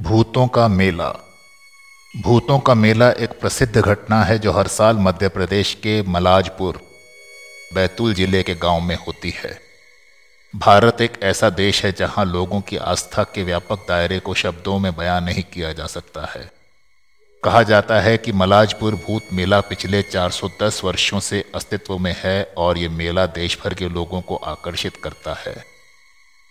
भूतों का मेला। भूतों का मेला एक प्रसिद्ध घटना है जो हर साल मध्य प्रदेश के मलाजपुर, बैतूल ज़िले के गाँव में होती है। भारत एक ऐसा देश है जहाँ लोगों की आस्था के व्यापक दायरे को शब्दों में बयान नहीं किया जा सकता है। कहा जाता है कि मलाजपुर भूत मेला पिछले 410 वर्षों से अस्तित्व में है और ये मेला देश भर के लोगों को आकर्षित करता है।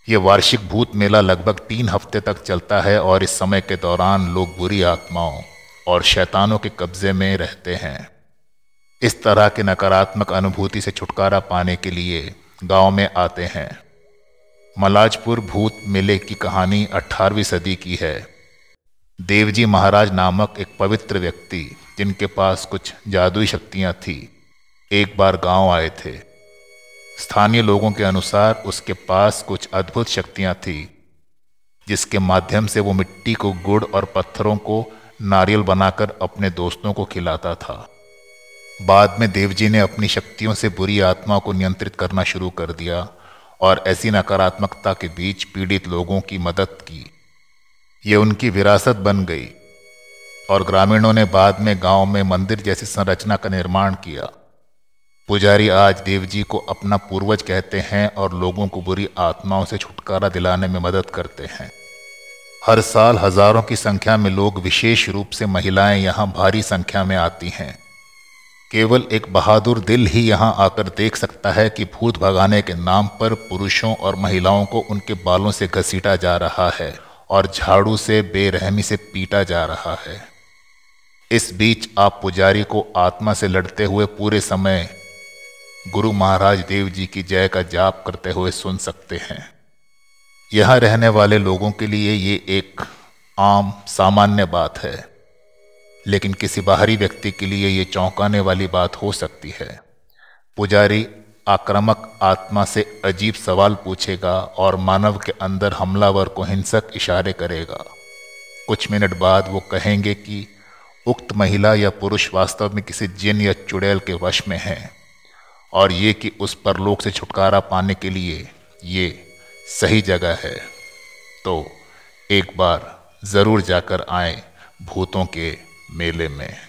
ये वार्षिक भूत मेला लगभग तीन हफ़्ते तक चलता है और इस समय के दौरान लोग बुरी आत्माओं और शैतानों के कब्जे में रहते हैं। इस तरह के नकारात्मक अनुभूति से छुटकारा पाने के लिए गाँव में आते हैं। मलाजपुर भूत मेले की कहानी 18वीं सदी की है। देवजी महाराज नामक एक पवित्र व्यक्ति, जिनके पास कुछ जादुई शक्तियाँ थी, एक बार गाँव आए थे। स्थानीय लोगों के अनुसार उसके पास कुछ अद्भुत शक्तियाँ थी, जिसके माध्यम से वो मिट्टी को गुड़ और पत्थरों को नारियल बनाकर अपने दोस्तों को खिलाता था। बाद में देवजी ने अपनी शक्तियों से बुरी आत्मा को नियंत्रित करना शुरू कर दिया और ऐसी नकारात्मकता के बीच पीड़ित लोगों की मदद की। ये उनकी विरासत बन गई और ग्रामीणों ने बाद में गाँव में मंदिर जैसी संरचना का निर्माण किया। पुजारी आज देव जी को अपना पूर्वज कहते हैं और लोगों को बुरी आत्माओं से छुटकारा दिलाने में मदद करते हैं। हर साल हज़ारों की संख्या में लोग विशेष रूप से महिलाएँ यहाँ भारी संख्या में आती हैं। केवल एक बहादुर दिल ही यहाँ आकर देख सकता है कि भूत भगाने के नाम पर पुरुषों और महिलाओं को उनके बालों से घसीटा जा रहा है और झाड़ू से, बेरहमी से पीटा जा रहा है। इस बीच आप पुजारी को आत्मा से लड़ते हुए पूरे समय गुरु महाराज देव जी की जय का जाप करते हुए सुन सकते हैं। यहाँ रहने वाले लोगों के लिए ये एक आम सामान्य बात है, लेकिन किसी बाहरी व्यक्ति के लिए ये चौंकाने वाली बात हो सकती है। पुजारी आक्रामक आत्मा से अजीब सवाल पूछेगा और मानव के अंदर हमलावर को हिंसक इशारे करेगा। कुछ मिनट बाद वो कहेंगे कि, उक्त महिला या पुरुष वास्तव में किसी जिन या चुड़ैल के वश में है। और ये कि उस परलोक से छुटकारा पाने के लिए ये सही जगह है। तो एक बार ज़रूर जाकर आए भूतों के मेले में।